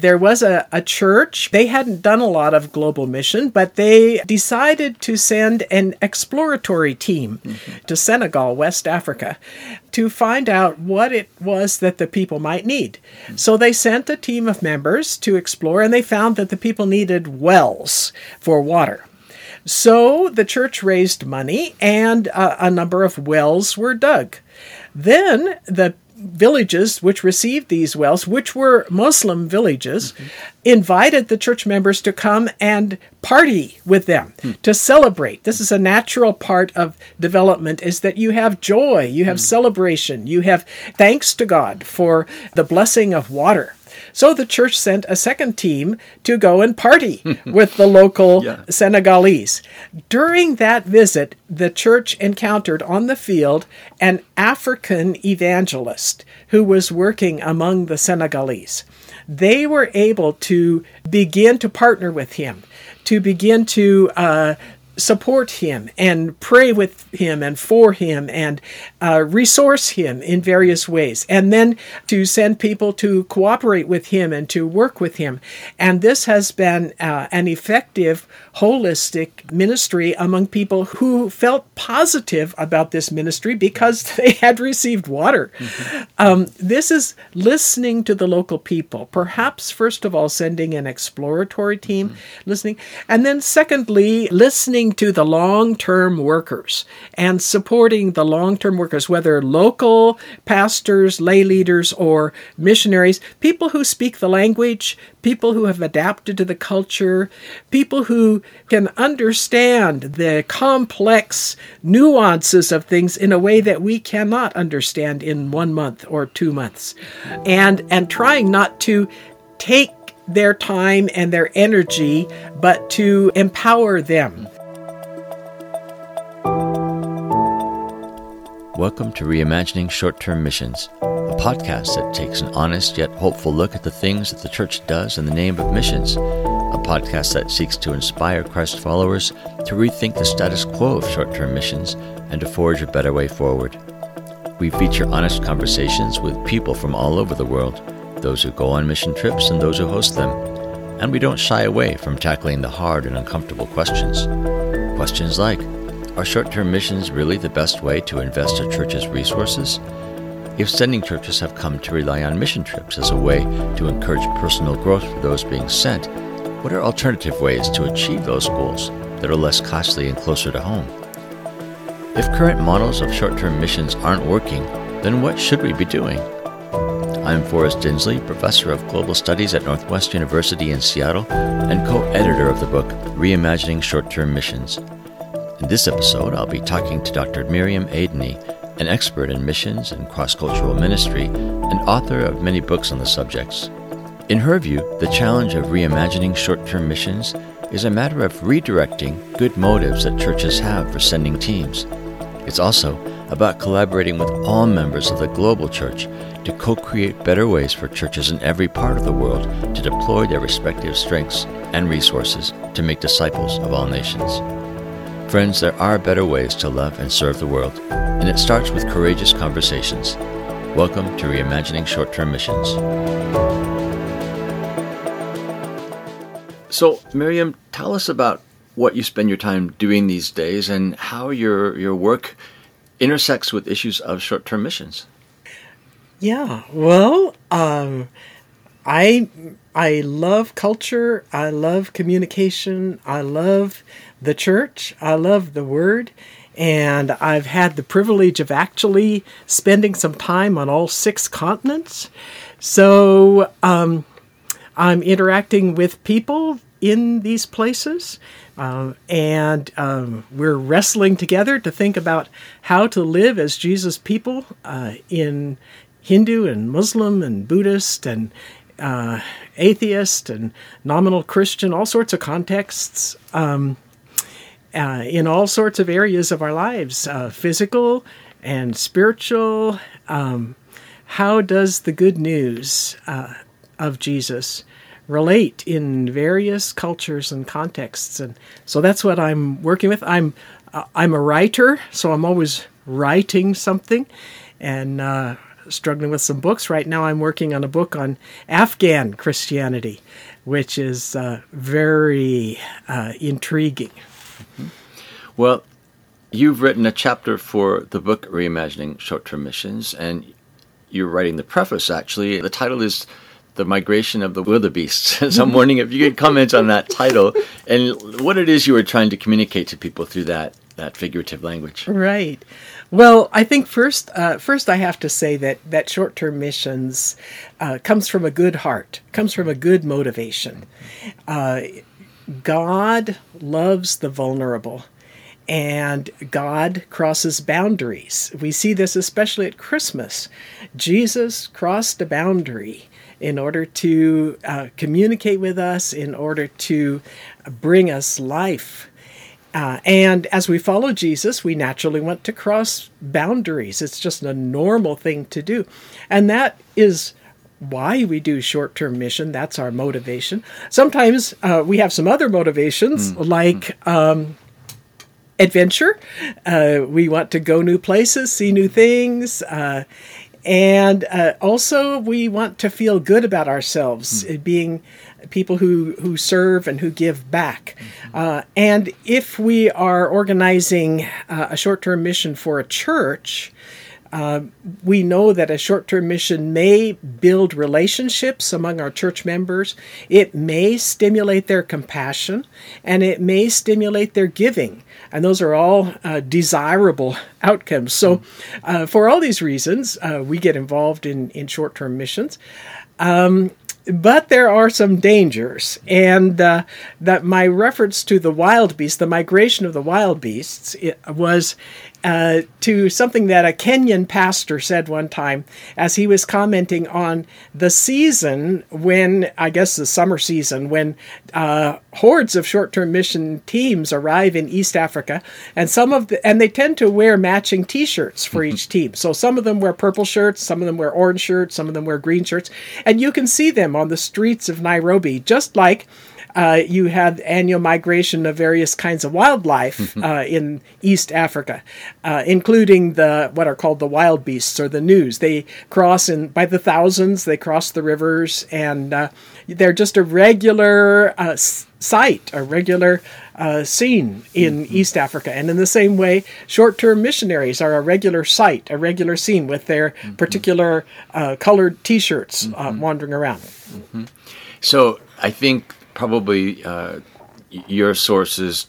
There was a, a church. They hadn't done a lot of global mission, but they decided to send an exploratory team mm-hmm. to Senegal, West Africa, to find out what it was that the people might need. Mm-hmm. So they sent a team of members to explore, and they found that the people needed wells for water. So the church raised money, and a number of wells were dug. Then the villages which received these wells, which were Muslim villages, mm-hmm. invited the church members to come and party with them mm. to celebrate. This is a natural part of development is that you have joy, you have mm. celebration, you have thanks to God for the blessing of water. So the church sent a second team to go and party with the local yeah. Senegalese. During that visit, the church encountered on the field an African evangelist who was working among the Senegalese. They were able to begin to partner with him, to begin to uh, support him and pray with him and for him and uh, resource him in various ways, and then to send people to cooperate with him and to work with him. And this has been uh, an effective, holistic ministry among people who felt positive about this ministry because they had received water. Mm-hmm. Um, this is listening to the local people, perhaps, first of all, sending an exploratory team, mm-hmm. listening, and then, secondly, listening listening to the long term workers and supporting the long term workers, whether local pastors, lay leaders, or missionaries, people who speak the language, people who have adapted to the culture, people who can understand the complex nuances of things in a way that we cannot understand in one month or two months. And, and trying not to take their time and their energy, but to empower them. Welcome to Reimagining Short Term Missions, a podcast that takes an honest yet hopeful look at the things that the church does in the name of missions. A podcast that seeks to inspire Christ followers to rethink the status quo of short term missions and to forge a better way forward. We feature honest conversations with people from all over the world, those who go on mission trips and those who host them. And we don't shy away from tackling the hard and uncomfortable questions. Questions like, are short term missions really the best way to invest a church's resources? If sending churches have come to rely on mission trips as a way to encourage personal growth for those being sent, what are alternative ways to achieve those goals that are less costly and closer to home? If current models of short term missions aren't working, then what should we be doing? I'm Forrest Inslee, Professor of Global Studies at Northwest University in Seattle and co editor of the book Reimagining Short Term Missions. In this episode, I'll be talking to Dr. Miriam Adeney, an expert in missions and cross cultural ministry and author of many books on the subjects. In her view, the challenge of reimagining short term missions is a matter of redirecting good motives that churches have for sending teams. It's also about collaborating with all members of the global church to co create better ways for churches in every part of the world to deploy their respective strengths and resources to make disciples of all nations. Friends, there are better ways to love and serve the world, and it starts with courageous conversations. Welcome to Reimagining Short Term Missions. So, Miriam, tell us about what you spend your time doing these days and how your, your work intersects with issues of short term missions. Yeah, well, um, I I love culture. I love communication. I love the church. I love the Word. And I've had the privilege of actually spending some time on all six continents. So um, I'm interacting with people in these places. Uh, and um, we're wrestling together to think about how to live as Jesus people uh, in Hindu and Muslim and Buddhist and uh, atheist and nominal Christian, all sorts of contexts. Um, uh, in all sorts of areas of our lives uh, physical and spiritual. Um, how does the good news uh, of Jesus relate in various cultures and contexts? And so that's what I'm working with. I'm uh, I'm a writer, so I'm always writing something, and uh, struggling with some books. Right now, I'm working on a book on Afghan Christianity, which is uh, very uh, intriguing. Mm-hmm. Well, you've written a chapter for the book Reimagining Short Term Missions, and you're writing the preface actually. The title is The Migration of the Wildebeests. so I'm wondering if you could comment on that title and what it is you were trying to communicate to people through that, that figurative language. Right. Well, I think first, uh, first I have to say that that short-term missions uh, comes from a good heart, comes from a good motivation. Uh, God loves the vulnerable and God crosses boundaries. We see this especially at Christmas. Jesus crossed a boundary in order to uh, communicate with us, in order to bring us life. Uh, and as we follow Jesus, we naturally want to cross boundaries. It's just a normal thing to do. And that is why we do short term mission. That's our motivation. Sometimes uh, we have some other motivations, mm. like. Um, adventure. Uh, we want to go new places, see new things. Uh, and uh, also, we want to feel good about ourselves, mm. being people who, who serve and who give back. Mm-hmm. and if we are organizing uh, a short term mission for a church, uh, we know that a short term mission may build relationships among our church members. It may stimulate their compassion and it may stimulate their giving. And those are all uh, desirable outcomes. So, uh, for all these reasons, uh, we get involved in, in short term missions. Um, but there are some dangers, and uh, that my reference to the wildebeests, the migration of the wildebeests, was uh, to something that a Kenyan pastor said one time as he was commenting on the season when, I guess the summer season, when uh, hordes of short term mission teams arrive in East Africa, and some of the, and they tend to wear matching t shirts for each team. So some of them wear purple shirts, some of them wear orange shirts, some of them wear green shirts, and you can see them on the streets of Nairobi, just like uh, you had annual migration of various kinds of wildlife uh, in East Africa, uh, including the what are called the wildebeests or the gnus. They cross in by the thousands. They cross the rivers, and uh, they're just a regular uh, sight, a regular uh, scene in mm-hmm. East Africa. And in the same way, short term missionaries are a regular sight, a regular scene with their mm-hmm. particular uh, colored t shirts mm-hmm. wandering around. Mm-hmm. So I think probably uh, your sources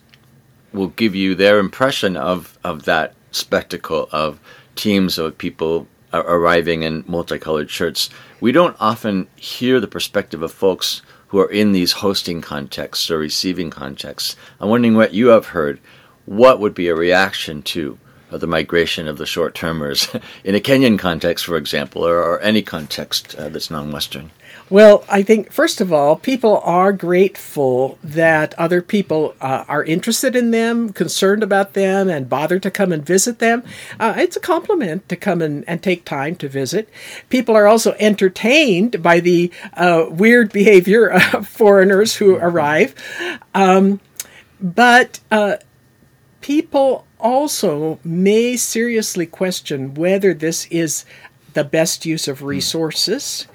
will give you their impression of, of that spectacle of teams of people arriving in multicolored shirts. We don't often hear the perspective of folks who are in these hosting contexts or receiving contexts. I'm wondering what you have heard. What would be a reaction to the migration of the short termers in a Kenyan context, for example, or, or any context uh, that's non Western? Well, I think, first of all, people are grateful that other people uh, are interested in them, concerned about them, and bother to come and visit them. Uh, it's a compliment to come and, and take time to visit. People are also entertained by the uh, weird behavior of foreigners who arrive. Um, but uh, people also may seriously question whether this is the best use of resources.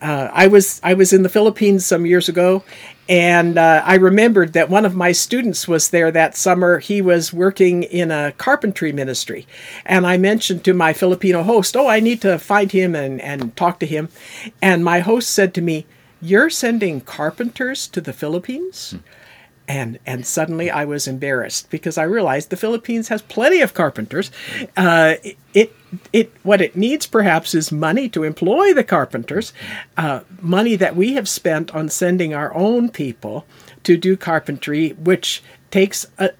Uh, I was I was in the Philippines some years ago, and uh, I remembered that one of my students was there that summer. He was working in a carpentry ministry, and I mentioned to my Filipino host, "Oh, I need to find him and and talk to him," and my host said to me, "You're sending carpenters to the Philippines." Hmm and and suddenly I was embarrassed because I realized the Philippines has plenty of carpenters. Uh, it it what it needs perhaps is money to employ the carpenters, uh, money that we have spent on sending our own people to do carpentry, which takes a,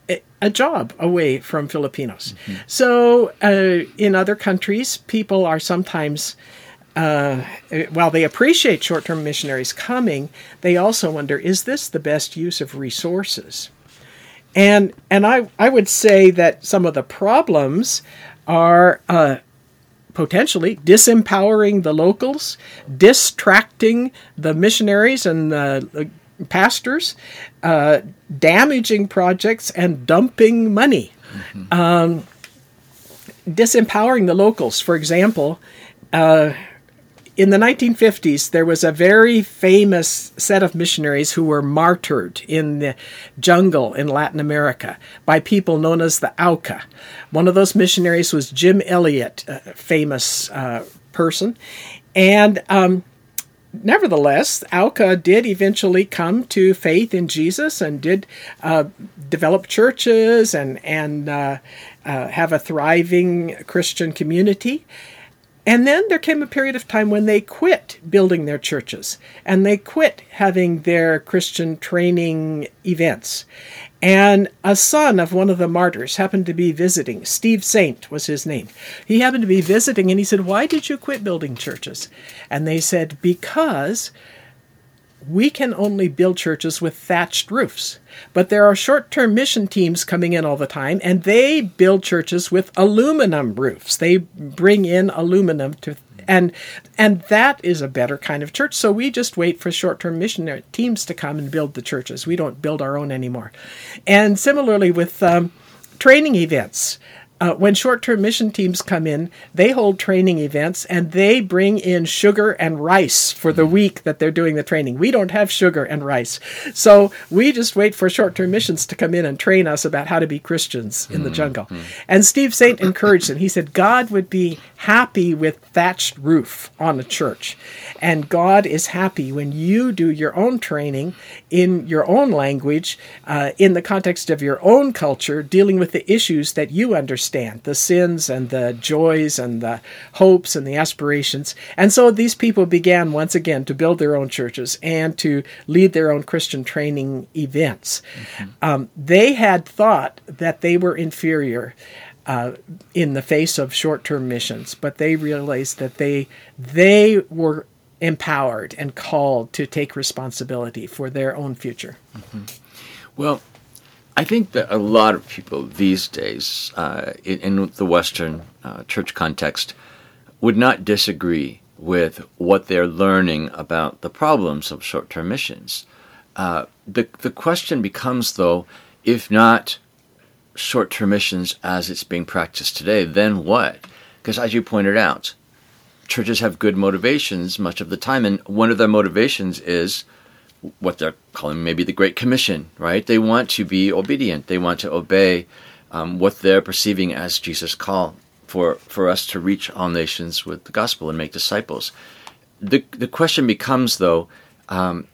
a job away from Filipinos. Mm-hmm. So uh, in other countries, people are sometimes uh, while they appreciate short term missionaries coming, they also wonder is this the best use of resources? And, and I, I would say that some of the problems are uh, potentially disempowering the locals, distracting the missionaries and the, pastors, uh, damaging projects, and dumping money. Mm-hmm. Um, disempowering the locals, for example, uh, in the 1950s, there was a very famous set of missionaries who were martyred in the jungle in Latin America by people known as the Auca. One of those missionaries was Jim Elliot, a famous uh, person. And um, nevertheless, Auca did eventually come to faith in Jesus and did uh, develop churches and, and uh, uh have a thriving Christian community. And then there came a period of time when they quit building their churches and they quit having their Christian training events. And a son of one of the martyrs happened to be visiting. Steve Saint was his name. He happened to be visiting and he said, Why did you quit building churches? And they said, Because we can only build churches with thatched roofs. But there are short term mission teams coming in all the time, and they build churches with aluminum roofs. They bring in aluminum to. And and that is a better kind of church. So we just wait for short-term missionary teams to come and build the churches. We don't build our own anymore. And similarly with um, training events, uh, when short term mission teams come in, they hold training events and they bring in sugar and rice for the week that they're doing the training. We don't have sugar and rice. So we just wait for short term missions to come in and train us about how to be Christians in the mm-hmm. jungle. And Steve Saint encouraged him. He said, God would be happy with thatched roof on a church. And God is happy when you do your own training in your own language, uh, in the context of your own culture, dealing with the issues that you understand the sins and the joys and the hopes and the aspirations. And so these people began once again to build their own churches and to lead their own Christian training events. Mm-hmm. Um, they had thought that they were inferior. Uh, in the face of short-term missions, but they realized that they they were empowered and called to take responsibility for their own future. Mm-hmm. Well, I think that a lot of people these days, uh, in, in, the Western uh, church context, would not disagree with what they're learning about the problems of short term missions. Uh, the, the question becomes, though, if not short term missions as it's being practiced today, then what? Because as you pointed out, churches have good motivations much of the time, and one of their motivations is what they're calling maybe the Great Commission, right? They want to be obedient. They want to obey um, what they're perceiving as Jesus' call for for us to reach all nations with the gospel and make disciples. The the question becomes though, um,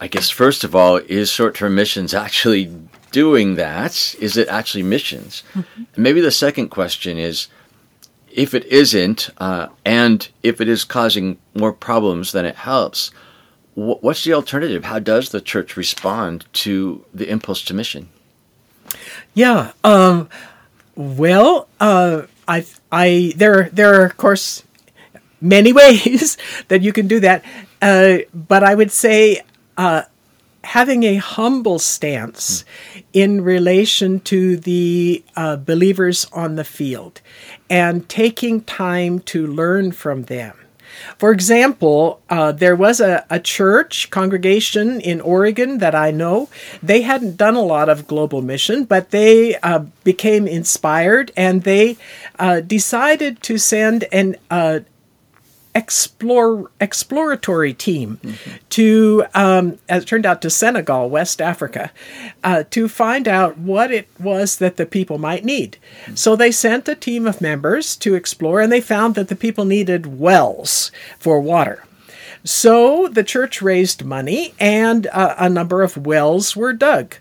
I guess first of all, is short term missions actually doing that? Is it actually missions? Mm-hmm. Maybe the second question is if it isn't, uh, and if it is causing more problems than it helps, what's the alternative? How does the church respond to the impulse to mission? Yeah. Um, well, uh, I, I, there, there are of course many ways that you can do that, uh, but I would say uh, having a humble stance in relation to the uh, believers on the field and taking time to learn from them. For example, uh, there was a, a church congregation in Oregon that I know. They hadn't done a lot of global mission, but they uh, became inspired and they uh, decided to send an, uh, explore exploratory team mm-hmm. to, um, as it turned out, to Senegal, West Africa, uh, to find out what it was that the people might need. Mm-hmm. So they sent a team of members to explore, and they found that the people needed wells for water. So the church raised money, and uh, a number of wells were dug.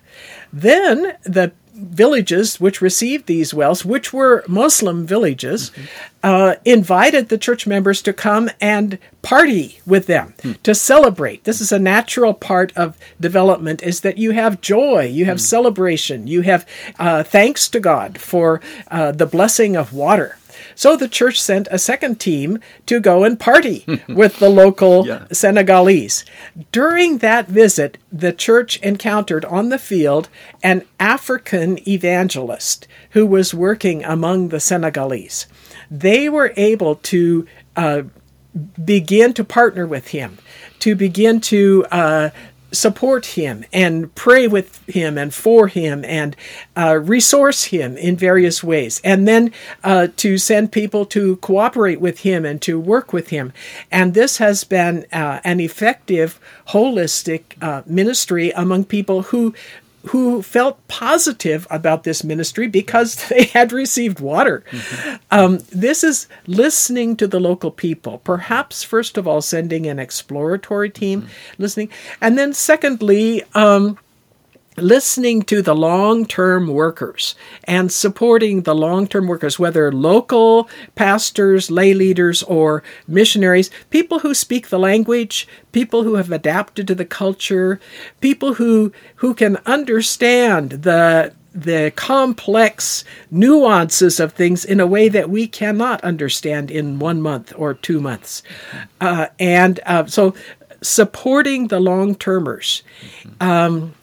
Then the villages which received these wells, which were Muslim villages, mm-hmm. uh, invited the church members to come and party with them mm. to celebrate. This is a natural part of development: is that you have joy, you have mm. celebration, you have uh, thanks to God for uh, the blessing of water. So the church sent a second team to go and party with the local yeah. Senegalese. During that visit, the church encountered on the field an African evangelist who was working among the Senegalese. They were able to uh, begin to partner with him, to begin to uh, support him and pray with him and for him and uh, resource him in various ways, and then uh, to send people to cooperate with him and to work with him. And this has been uh, an effective, holistic uh, ministry among people who who felt positive about this ministry because they had received water. Mm-hmm. Um, this is listening to the local people, perhaps, first of all, sending an exploratory team, mm-hmm. listening. And then, secondly, um, listening to the long term workers and supporting the long term workers, whether local pastors, lay leaders, or missionaries, people who speak the language, people who have adapted to the culture, people who, who can understand the the complex nuances of things in a way that we cannot understand in one month or two months. Uh, and uh, so supporting the long termers. Um,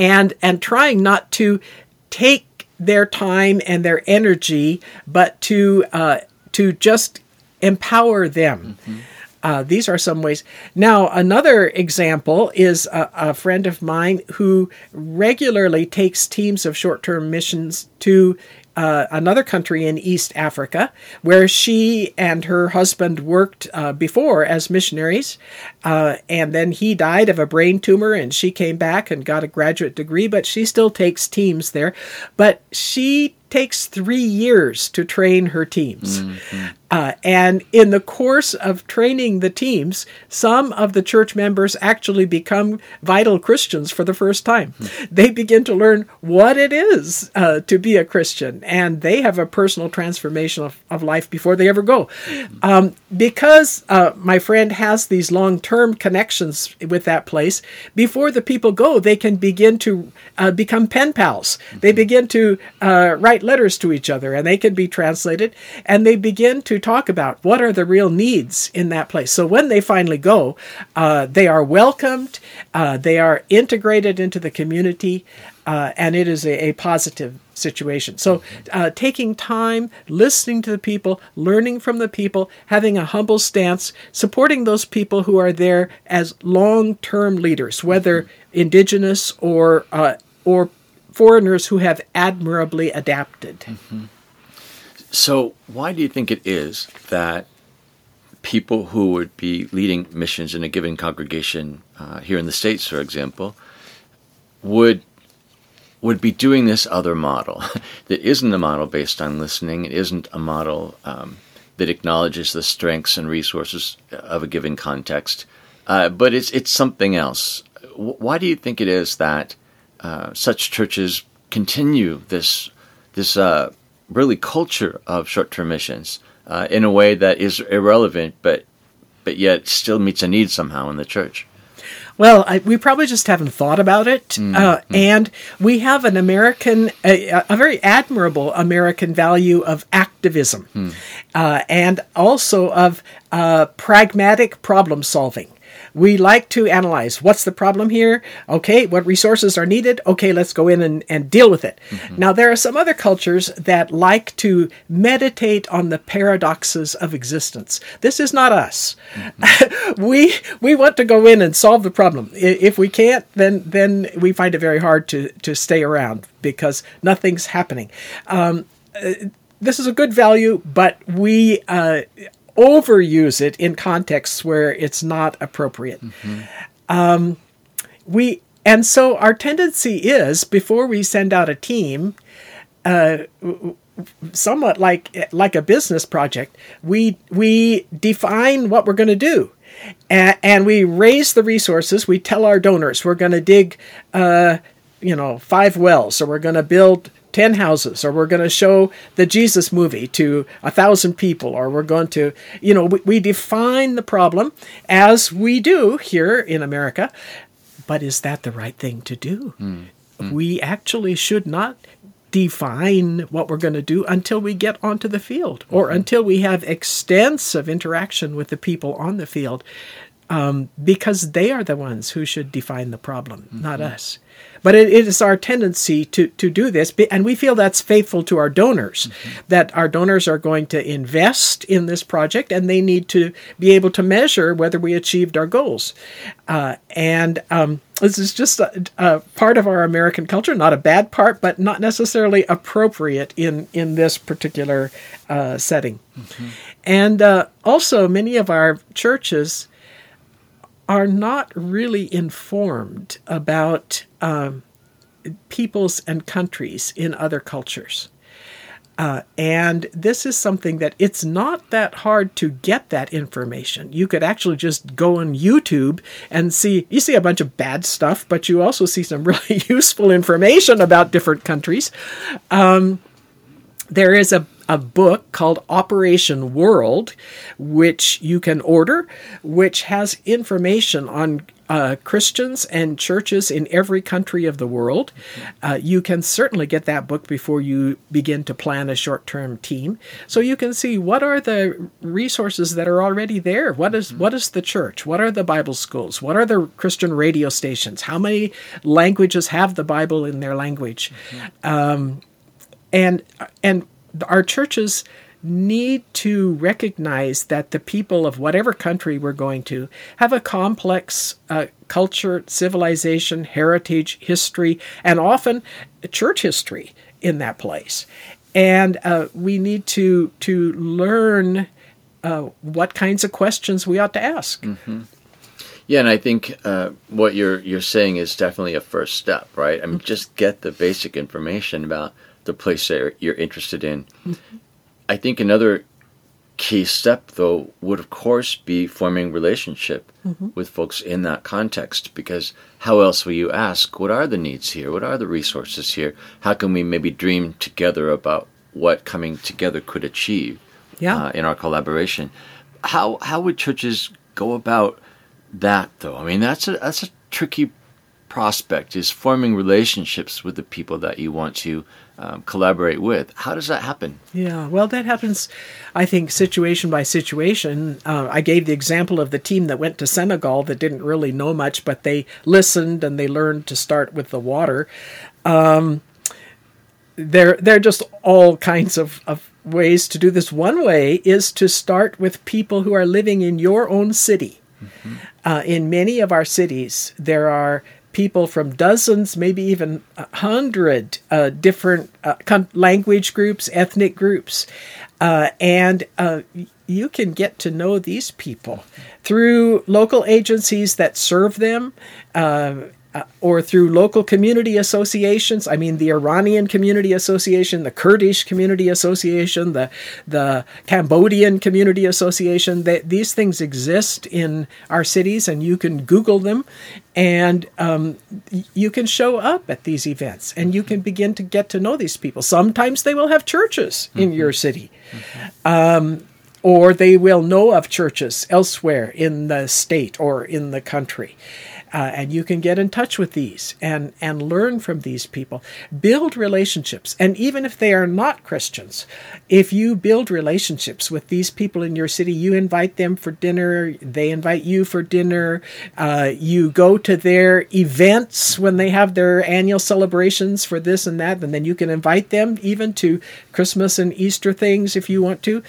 and and trying not to take their time and their energy, but to uh, to just empower them. Mm-hmm. Uh, these are some ways. Now, another example is a, a, friend of mine who regularly takes teams of short term missions to uh, another country in East Africa, where she and her husband worked uh, before as missionaries. Uh, and then he died of a brain tumor, and she came back and got a graduate degree, but she still takes teams there. But she takes three years to train her teams. Mm-hmm. Uh, and in the course of training the teams, some of the church members actually become vital Christians for the first time. Mm-hmm. They begin to learn what it is uh, to be a Christian, and they have a personal transformation of, of life before they ever go. Mm-hmm. Um, because uh, my friend has these long term connections with that place, before the people go, they can begin to uh, become pen pals. They begin to uh, write letters to each other, and they can be translated, and they begin to talk about what are the real needs in that place. So when they finally go, uh, they are welcomed, uh, they are integrated into the community, uh, and it is a, a positive situation. So, uh, taking time, listening to the people, learning from the people, having a humble stance, supporting those people who are there as long-term leaders, whether indigenous or uh, or foreigners who have admirably adapted. Mm-hmm. So, why do you think it is that people who would be leading missions in a given congregation uh, here in the states, for example, would would be doing this other model that isn't a model based on listening. It isn't a model um, that acknowledges the strengths and resources of a given context, uh, but it's it's something else. Why do you think it is that uh, such churches continue this this uh, really culture of short-term missions uh, in a way that is irrelevant, but but yet still meets a need somehow in the church. Well, I, we probably just haven't thought about it, mm-hmm. uh, and we have an American, a, a, very admirable American value of activism, mm. uh, and also of uh, pragmatic problem solving. We like to analyze what's the problem here? Okay, what resources are needed? Okay, let's go in and, and deal with it. Mm-hmm. Now, there are some other cultures that like to meditate on the paradoxes of existence. This is not us. Mm-hmm. we we want to go in and solve the problem. If we can't, then then we find it very hard to, to stay around because nothing's happening. Um, uh, this is a good value, but we uh, overuse it in contexts where it's not appropriate. Mm-hmm. Um, we and so our tendency is before we send out a team, uh, somewhat like like a business project, we we define what we're going to do. And, we raise the resources. We tell our donors we're going to dig, uh, you know, five wells, or we're going to build 10 houses or we're going to show the jesus movie to a thousand people or we're going to you know we, we, define the problem as we do here in america but is that the right thing to do mm. We actually should not define what we're going to do until we get onto the field or mm-hmm. until we have extensive interaction with the people on the field um, because they are the ones who should define the problem, not us. But it, it is our tendency to, to do this, and we feel that's faithful to our donors, that our donors are going to invest in this project and they need to be able to measure whether we achieved our goals. Uh, and um, this is just a, a part of our American culture, not a bad part, but not necessarily appropriate in, in this particular uh, setting. And uh, also, many of our churches are not really informed about um, peoples and countries in other cultures. Uh, and this is something that it's not that hard to get that information. You could actually just go on YouTube and see, you see a bunch of bad stuff, but you also see some really useful information about different countries. Um, there is a, a book called Operation World, which you can order, which has information on uh, Christians and churches in every country of the world. Uh, you can certainly get that book before you begin to plan a short term team. So you can see what are the resources that are already there. What is, what is the church? What are the Bible schools? What are the Christian radio stations? How many languages have the Bible in their language? Um, and and our churches need to recognize that the people of whatever country we're going to have a complex uh, culture, civilization, heritage, history, and often church history in that place. And uh, we need to to learn uh, what kinds of questions we ought to ask. Yeah, and I think uh, what you're you're saying is definitely a first step, right? I mean, just get the basic information about the place that you're interested in. I think another key step, though, would of course be forming relationship with folks in that context. Because how else will you ask? What are the needs here? What are the resources here? How can we maybe dream together about what coming together could achieve? Yeah. uh, in our collaboration. How how would churches go about that though? I mean, that's a that's a tricky prospect is forming relationships with the people that you want to um, collaborate with. How does that happen? Yeah, well, that happens, I think, situation by situation. Uh, I gave the example of the team that went to Senegal that didn't really know much, but they listened and they learned to start with the water. Um, there, there are just all kinds of, of ways to do this. One way is to start with people who are living in your own city. Uh, in many of our cities, there are people from dozens, maybe even a hundred uh, different uh, con- language groups, ethnic groups, uh, and uh, you can get to know these people through local agencies that serve them. Uh, or through local community associations. I mean, the Iranian Community Association, the Kurdish Community Association, the the Cambodian Community Association. They, these things exist in our cities, and you can Google them, and um, you can show up at these events, and you can begin to get to know these people. Sometimes they will have churches in your city. Um, or they will know of churches elsewhere in the state or in the country. Uh, and you can get in touch with these and, and learn from these people. Build relationships. And even if they are not Christians, if you build relationships with these people in your city, you invite them for dinner, they invite you for dinner, uh, you go to their events when they have their annual celebrations for this and that, and then you can invite them even to Christmas and Easter things if you want to.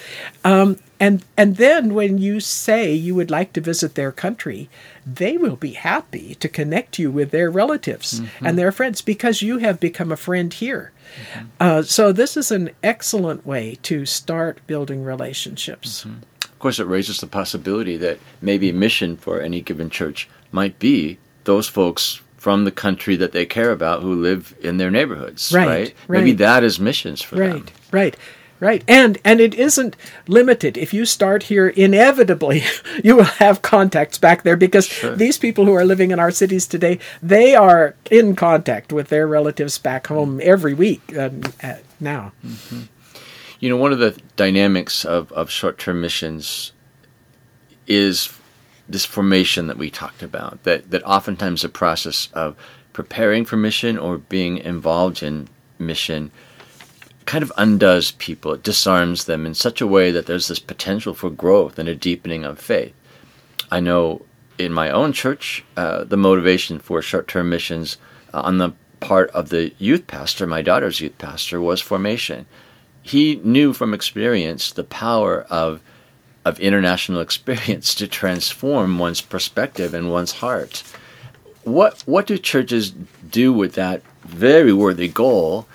Um, and and then when you say you would like to visit their country, they will be happy to connect you with their relatives and mm-hmm. their friends because you have become a friend here. Mm-hmm. Uh, so this is an excellent way to start building relationships. Mm-hmm. Of course, it raises the possibility that maybe a mission for any given church might be those folks from the country that they care about who live in their neighborhoods. Right, Maybe right. that is missions for them. Right, right, right. And and it isn't limited. If you start here, inevitably you will have contacts back there because these people who are living in our cities today, they are in contact with their relatives back home every week um, now. You know, one of the dynamics of, of short term missions is this formation that we talked about, that, that oftentimes the process of preparing for mission or being involved in mission kind of undoes people. It disarms them in such a way that there's this potential for growth and a deepening of faith. I know in my own church, uh, the motivation for short term missions uh, on the part of the youth pastor, my daughter's youth pastor, was formation. He knew from experience the power of of international experience to transform one's perspective and one's heart. What what do churches do with that very worthy goal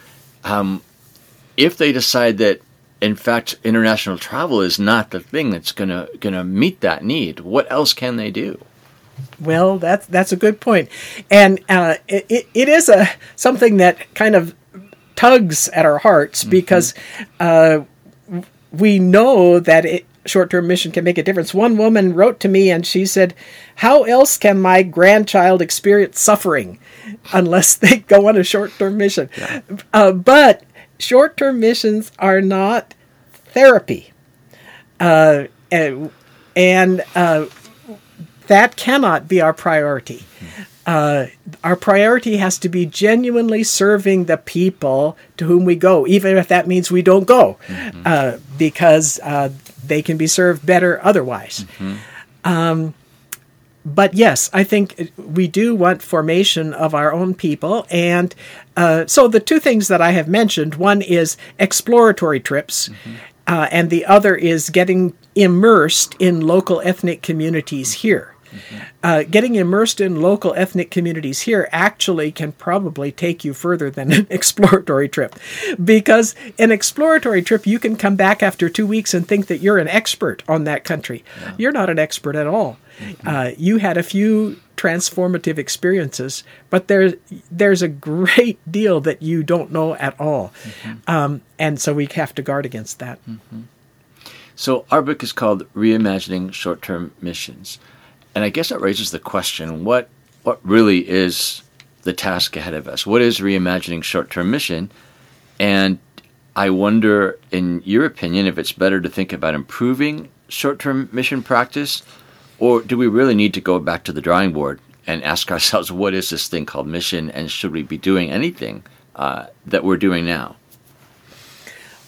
um, if they decide that in fact international travel is not the thing that's gonna gonna meet that need? What else can they do? Well, that's that's a good point, and uh, it, it is a something that kind of tugs at our hearts mm-hmm. because uh, we know that it, short-term mission can make a difference. One woman wrote to me and she said, "How else can my grandchild experience suffering unless they go on a short-term mission?" Yeah. Uh, but short-term missions are not therapy, uh, and, and uh, that cannot be our priority. Uh, our priority has to be genuinely serving the people to whom we go, even if that means we don't go, mm-hmm. uh, because uh, they can be served better otherwise. Mm-hmm. Um, but yes, I think we do want formation of our own people. And uh, so the two things that I have mentioned one is exploratory trips, mm-hmm. uh, and the other is getting immersed in local ethnic communities here. Mm-hmm. Uh, getting immersed in local ethnic communities here actually can probably take you further than an exploratory trip. Because an exploratory trip, you can come back after two weeks and think that you're an expert on that country. Yeah. You're not an expert at all. Mm-hmm. Uh, you had a few transformative experiences, but there's there's a great deal that you don't know at all, mm-hmm. um, and so we have to guard against that. Mm-hmm. So our book is called Reimagining Short-Term Missions. And I guess that raises the question what, what really is the task ahead of us? What is reimagining short term mission? And I wonder, in your opinion, if it's better to think about improving short term mission practice, or do we really need to go back to the drawing board and ask ourselves, what is this thing called mission, and should we be doing anything uh, that we're doing now?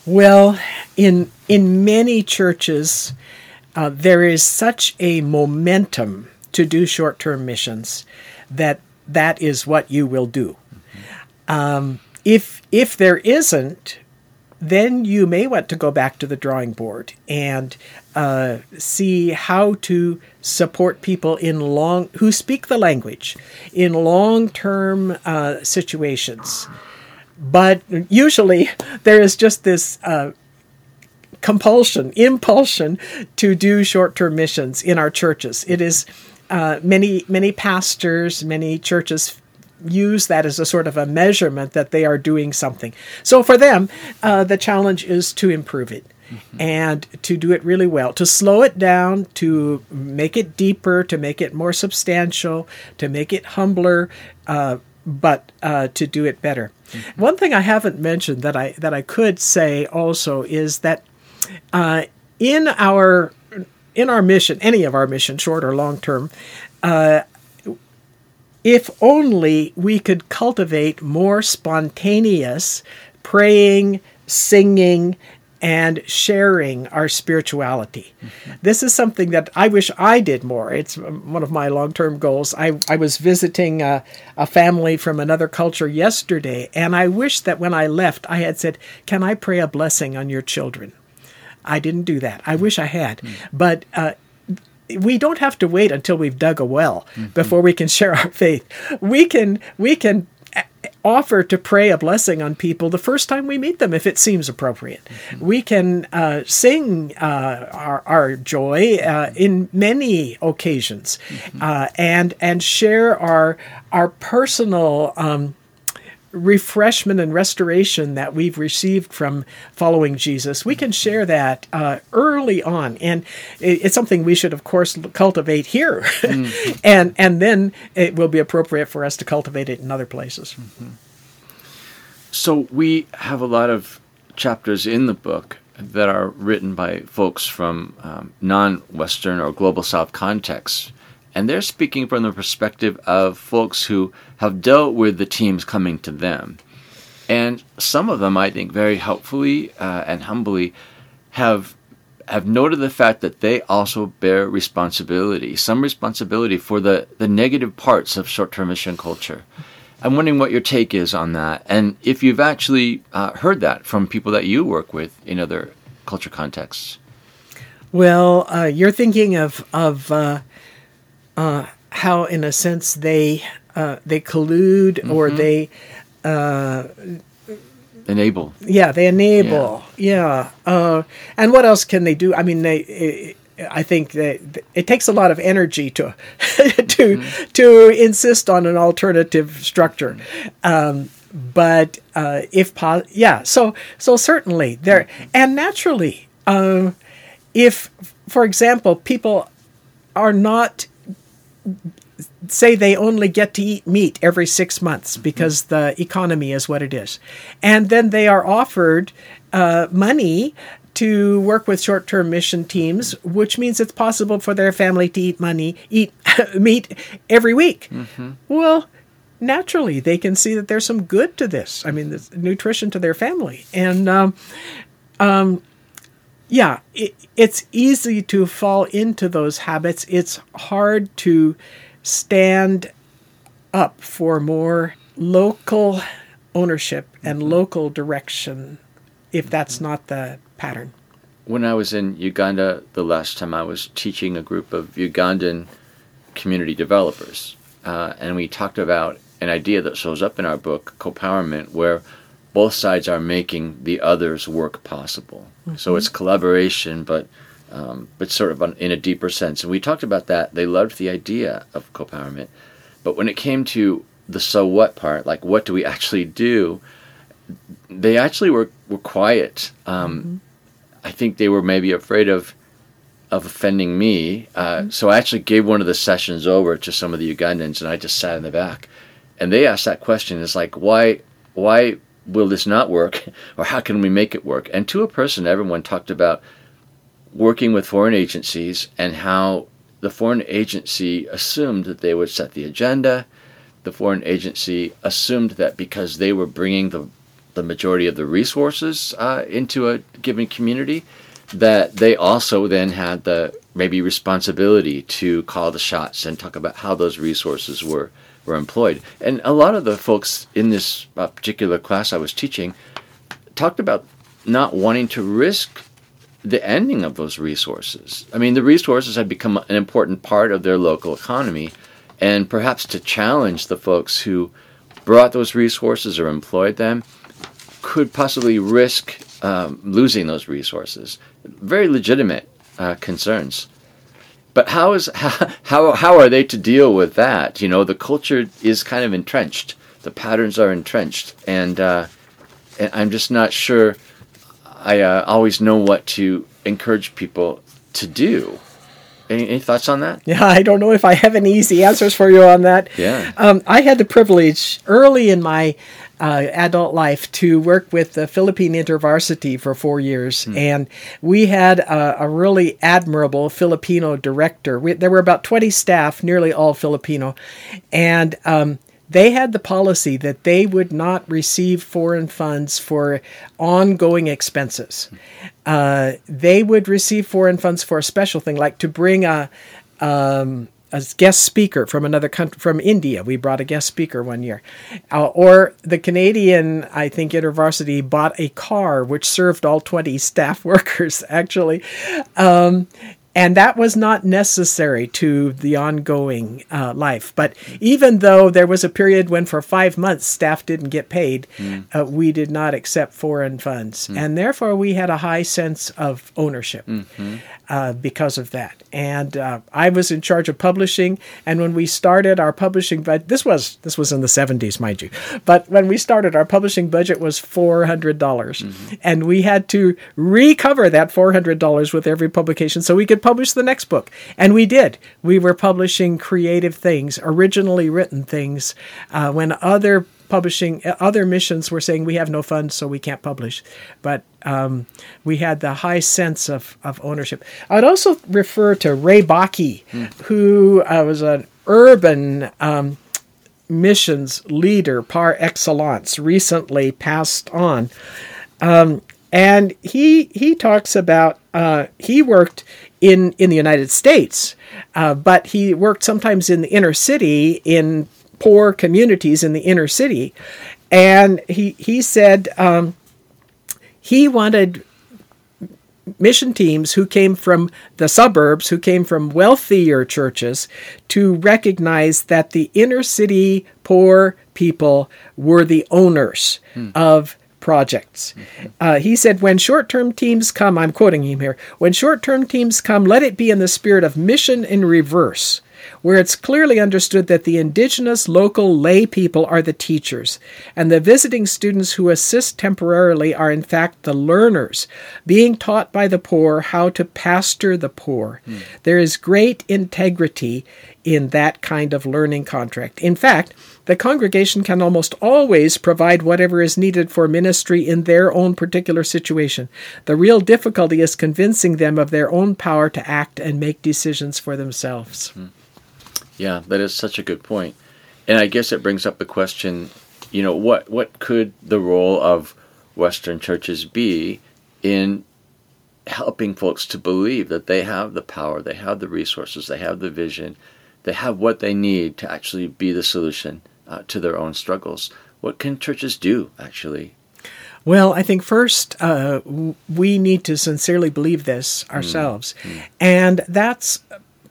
Well, in in many churches, uh, there is such a momentum to do short term missions that that is what you will do. Mm-hmm. Um, if if there isn't, then you may want to go back to the drawing board and uh, see how to support people in long who speak the language in long term uh, situations. But usually there is just this uh, compulsion, impulsion to do short term missions in our churches. It is uh, many, many pastors, many churches use that as a sort of a measurement that they are doing something. So for them, uh, the challenge is to improve it. Mm-hmm. And to do it really well, to slow it down, to make it deeper, to make it more substantial, to make it humbler, uh, but uh, to do it better. Mm-hmm. One thing I haven't mentioned that I that I could say also is that uh, in our in our mission, any of our mission, short or long term, uh, if only we could cultivate more spontaneous praying, singing, and sharing our spirituality. Mm-hmm. This is something that I wish I did more. It's one of my long term goals. I, I was visiting a, a, family from another culture yesterday, and I wish that when I left, I had said, Can I pray a blessing on your children? I didn't do that. I wish I had. Mm. But uh, we don't have to wait until we've dug a well mm-hmm. before we can share our faith. We can we can offer to pray a blessing on people the first time we meet them if it seems appropriate. Mm-hmm. We can uh, sing uh, our, our, joy uh, in many occasions mm-hmm. Uh, and and share our our personal um, refreshment and restoration that we've received from following Jesus, we can share that uh, early on, and it's something we should, of course, cultivate here, mm-hmm. and and then it will be appropriate for us to cultivate it in other places. Mm-hmm. So we have a lot of chapters in the book that are written by folks from um, non-Western or global South contexts and they're speaking from the perspective of folks who have dealt with the teams coming to them. And some of them, I think, very helpfully uh, and humbly have have noted the fact that they also bear responsibility, some responsibility for the, the negative parts of short term mission culture. I'm wondering what your take is on that, and if you've actually uh, heard that from people that you work with in other culture contexts. Well, uh, you're thinking of of uh, uh how, in a sense, they uh, they collude mm-hmm. or they uh, enable. Yeah, they enable. Yeah, yeah. and what else can they do? I mean, they. I think that it takes a lot of energy to to mm-hmm. to insist on an alternative structure. Um, but uh, if po- yeah, so so certainly there, mm-hmm. and naturally, uh, if for example people are not say they only get to eat meat every six months mm-hmm. because the economy is what it is, and then they are offered uh, money to work with short-term mission teams, which means it's possible for their family to eat money, eat meat every week. Mm-hmm. Well, naturally, they can see that there's some good to this. I mean, nutrition to their family, and um, um, yeah, it, it's easy to fall into those habits. It's hard to stand up for more local ownership and mm-hmm. local direction if that's not the pattern. When I was in Uganda the last time, I was teaching a group of Ugandan community developers, uh, and we talked about an idea that shows up in our book, Co-Powerment, where both sides are making the other's work possible. Mm-hmm. So it's collaboration, but um, but sort of in a deeper sense. And we talked about that. They loved the idea of co-powerment, but when it came to the so what part, like what do we actually do, they actually were were quiet. Um, mm-hmm. I think they were maybe afraid of of offending me. Uh, mm-hmm. So I actually gave one of the sessions over to some of the Ugandans, and I just sat in the back, and they asked that question. It's like, why, why will this not work, or how can we make it work? And to a person, everyone talked about working with foreign agencies and how the foreign agency assumed that they would set the agenda. The foreign agency assumed that because they were bringing the the majority of the resources uh, into a given community, that they also then had the maybe responsibility to call the shots and talk about how those resources were were employed. And a lot of the folks in this uh, particular class I was teaching talked about not wanting to risk the ending of those resources. I mean, the resources had become an important part of their local economy, and perhaps to challenge the folks who brought those resources or employed them could possibly risk um, losing those resources. Very legitimate uh, concerns. But how is how, how how are they to deal with that? You know, the culture is kind of entrenched. The patterns are entrenched, and, uh, and I'm just not sure. I uh, always know what to encourage people to do. Any, any, thoughts on that? Yeah, I don't know if I have any easy answers for you on that. Yeah. Um, I had the privilege early in my uh, adult life to work with the Philippine InterVarsity for four years, mm. and we had a, a, really admirable Filipino director. We, there were about twenty staff, nearly all Filipino, and um, they had the policy that they would not receive foreign funds for ongoing expenses. Uh, they would receive foreign funds for a special thing, like to bring a um, a guest speaker from another country, from India. We brought a guest speaker one year. Uh, or the Canadian, I think, InterVarsity bought a car which served all 20 staff workers, actually. Um, and that was not necessary to the ongoing uh, life. But even though there was a period when for five months staff didn't get paid, mm. uh, we did not accept foreign funds. Mm. And therefore, we had a high sense of ownership mm-hmm. uh, because of that. And uh, I was in charge of publishing. And when we started our publishing budget, this was this was in the 70s, mind you. But when we started, our publishing budget was 400. dollars mm-hmm. And we had to recover that $400 with every publication so we could publish the next book. And we did. We were publishing creative things, originally written things, uh, when other publishing other missions were saying we have no funds so we can't publish but um, we had the high sense of, of ownership i'd also refer to ray bakke mm. who uh, was an urban um, missions leader par excellence recently passed on um, and he he talks about uh, he worked in in the United States, uh, but he worked sometimes in the inner city in poor communities in the inner city, and he he said um, he wanted mission teams who came from the suburbs, who came from wealthier churches, to recognize that the inner city poor people were the owners hmm. of projects. Uh, he said, When short term teams come, I'm quoting him here, when short term teams come, let it be in the spirit of mission in reverse where it's clearly understood that the indigenous local lay people are the teachers, and the visiting students who assist temporarily are in fact the learners, being taught by the poor how to pastor the poor. Mm. There is great integrity in that kind of learning contract. In fact, the congregation can almost always provide whatever is needed for ministry in their own particular situation. The real difficulty is convincing them of their own power to act and make decisions for themselves. Mm. Yeah, that is such a good point. And I guess it brings up the question, you know, what what could the role of Western churches be in helping folks to believe that they have the power, they have the resources, they have the vision, they have what they need to actually be the solution uh, to their own struggles. What can churches do actually? Well, I think first uh, we need to sincerely believe this mm. ourselves. Mm. And that's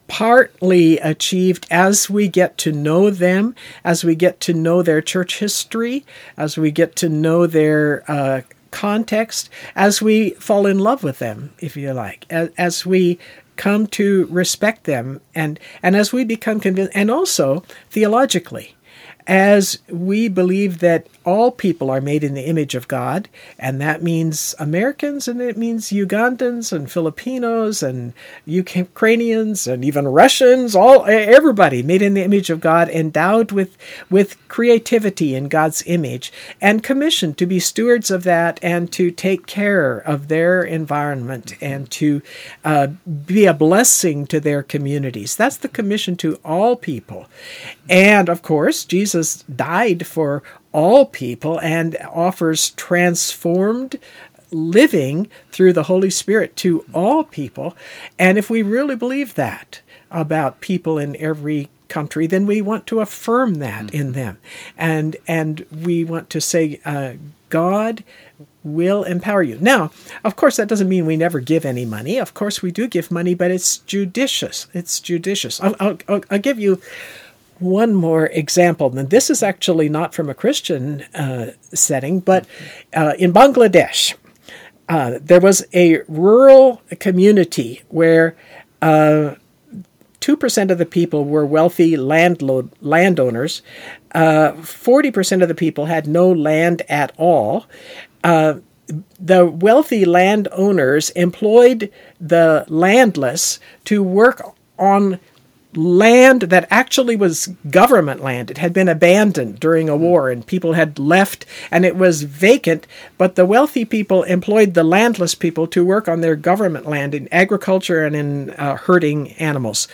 partly achieved as we get to know them, as we get to know their church history, as we get to know their uh, context, as we fall in love with them, if you like, as, as we come to respect them, and, and as we become convinced, and also theologically as we believe that all people are made in the image of God, and that means Americans, and it means Ugandans and Filipinos and Ukrainians and even Russians, all everybody made in the image of God, endowed with with creativity in God's image, and commissioned to be stewards of that and to take care of their environment and to uh, be a blessing to their communities. That's the commission to all people, and of course, Jesus died for all people and offers transformed living through the Holy Spirit to all people. And if we really believe that about people in every country, then we want to affirm that mm-hmm. in them, and and we want to say, uh, God will empower you. Now, of course, that doesn't mean we never give any money. Of course, we do give money, but it's judicious. It's judicious. I'll, I'll, I'll give you one more example. And this is actually not from a Christian uh, setting, but uh, in Bangladesh, uh, there was a rural community where uh, 2% of the people were wealthy landlord, landowners, 40% uh, of the people had no land at all. Uh, the wealthy landowners employed the landless to work on land that actually was government land. It had been abandoned during a war and people had left and it was vacant, but the wealthy people employed the landless people to work on their government land in agriculture and in uh, herding animals.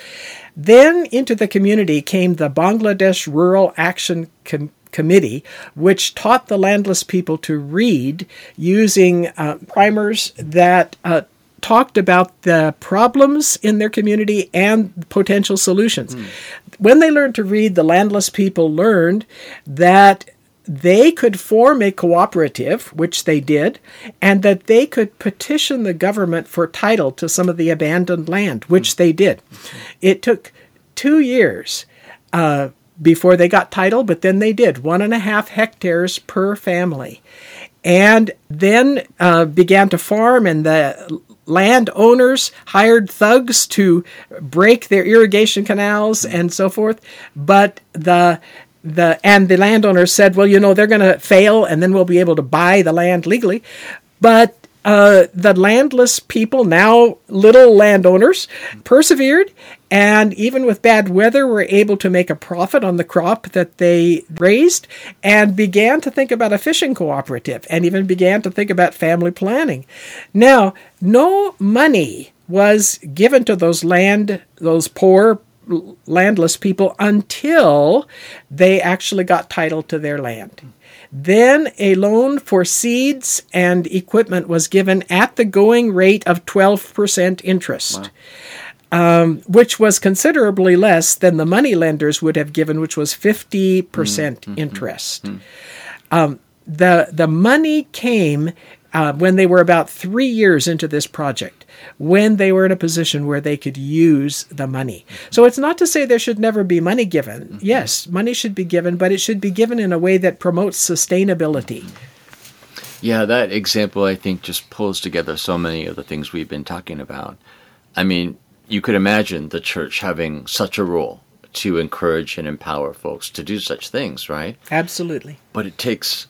Then into the community came the Bangladesh Rural Action Com- Committee, which taught the landless people to read using uh, primers that uh, talked about the problems in their community and potential solutions. Mm. When they learned to read, the landless people learned that they could form a cooperative, which they did, and that they could petition the government for title to some of the abandoned land, which mm. they did. It took two years. Uh, before they got title, but then they did one and a half hectares per family and then uh, began to farm, and the landowners hired thugs to break their irrigation canals and so forth. But the the and the landowners said, well, you know, they're going to fail, and then we'll be able to buy the land legally. But uh, the landless people, now little landowners, persevered and even with bad weather were able to make a profit on the crop that they raised and began to think about a fishing cooperative and even began to think about family planning. Now, no money was given to those land, those poor landless people until they actually got title to their land. Then a loan for seeds and equipment was given at the going rate of 12% interest. Um, which was considerably less than the money lenders would have given, which was 50% mm, mm, mm, interest. Um, the, the money came uh, when they were about three years into this project, when they were in a position where they could use the money. So it's not to say there should never be money given. Yes, money should be given, but it should be given in a way that promotes sustainability. Yeah, that example I think just pulls together so many of the things we've been talking about. I mean, you could imagine the church having such a role to encourage and empower folks to do such things, right? Absolutely. But it takes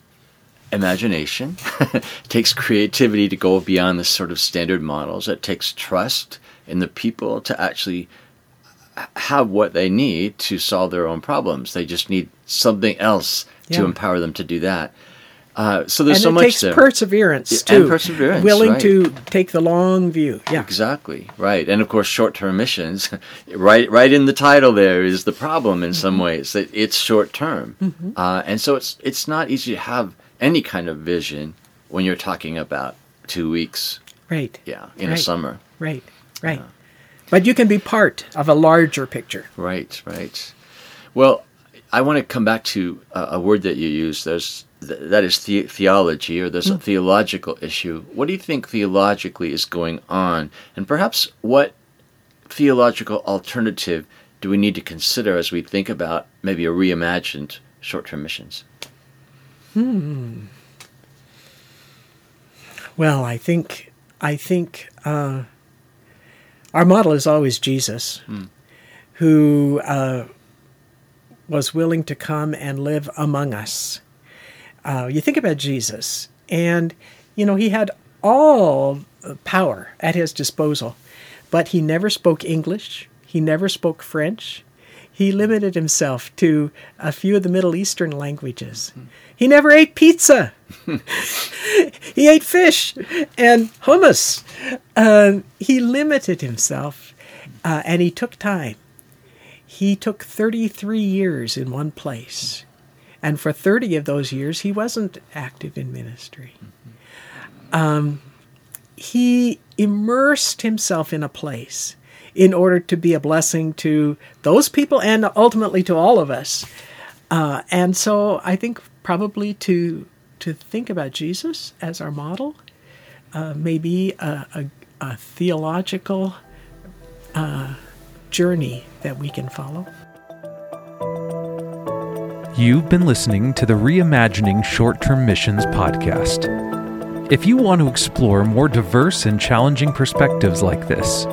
imagination, it takes creativity to go beyond the sort of standard models. It takes trust in the people to actually have what they need to solve their own problems. They just need something else to empower them to do that. Uh, so there's and so it much takes there. perseverance too. and perseverance, willing right. to take the long view. Yeah. Exactly right, and of course, short-term missions. Right, right in the title there is the problem in some Mm-hmm. ways that it's short-term, uh, and so it's it's not easy to have any kind of vision when you're talking about two weeks, Right. yeah, in a summer. Right. Right. But you can be part of a larger picture. Right, right. Well, I want to come back to a word that you use. There's that is the- theology, or there's a mm. theological issue. What do you think theologically is going on, and perhaps what theological alternative do we need to consider as we think about maybe a reimagined short-term missions? Well, I think I think uh, our model is always Jesus, who uh, was willing to come and live among us. Uh, you think about Jesus, and you know he had all power at his disposal, but he never spoke English. He never spoke French. He limited himself to a few of the Middle Eastern languages. He never ate pizza. he ate fish and hummus. Um, he limited himself uh, and he took time. He took 33 years in one place. And for 30 of those years, he wasn't active in ministry. Um, he immersed himself in a place in order to be a blessing to those people and ultimately to all of us. Uh, and so I think probably to to think about Jesus as our model uh, may be a, a, a theological uh, journey that we can follow. You've been listening to the Reimagining Short Term Missions podcast. If you want to explore more diverse and challenging perspectives like this,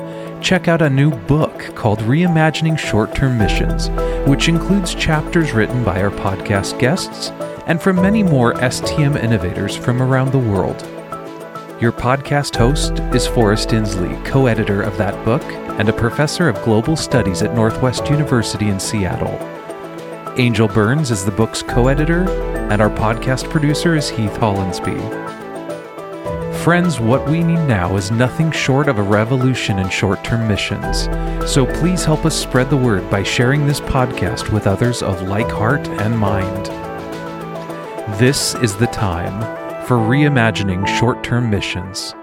check out a new book called Reimagining Short Term Missions, which includes chapters written by our podcast guests and from many more STM innovators from around the world. Your podcast host is Forrest Inslee, co editor of that book and a professor of global studies at Northwest University in Seattle. Angel Burns is the book's co editor, and our podcast producer is Heath Hollinsby. Friends, what we need now is nothing short of a revolution in short term missions. So please help us spread the word by sharing this podcast with others of like heart and mind. This is the time for reimagining short term missions.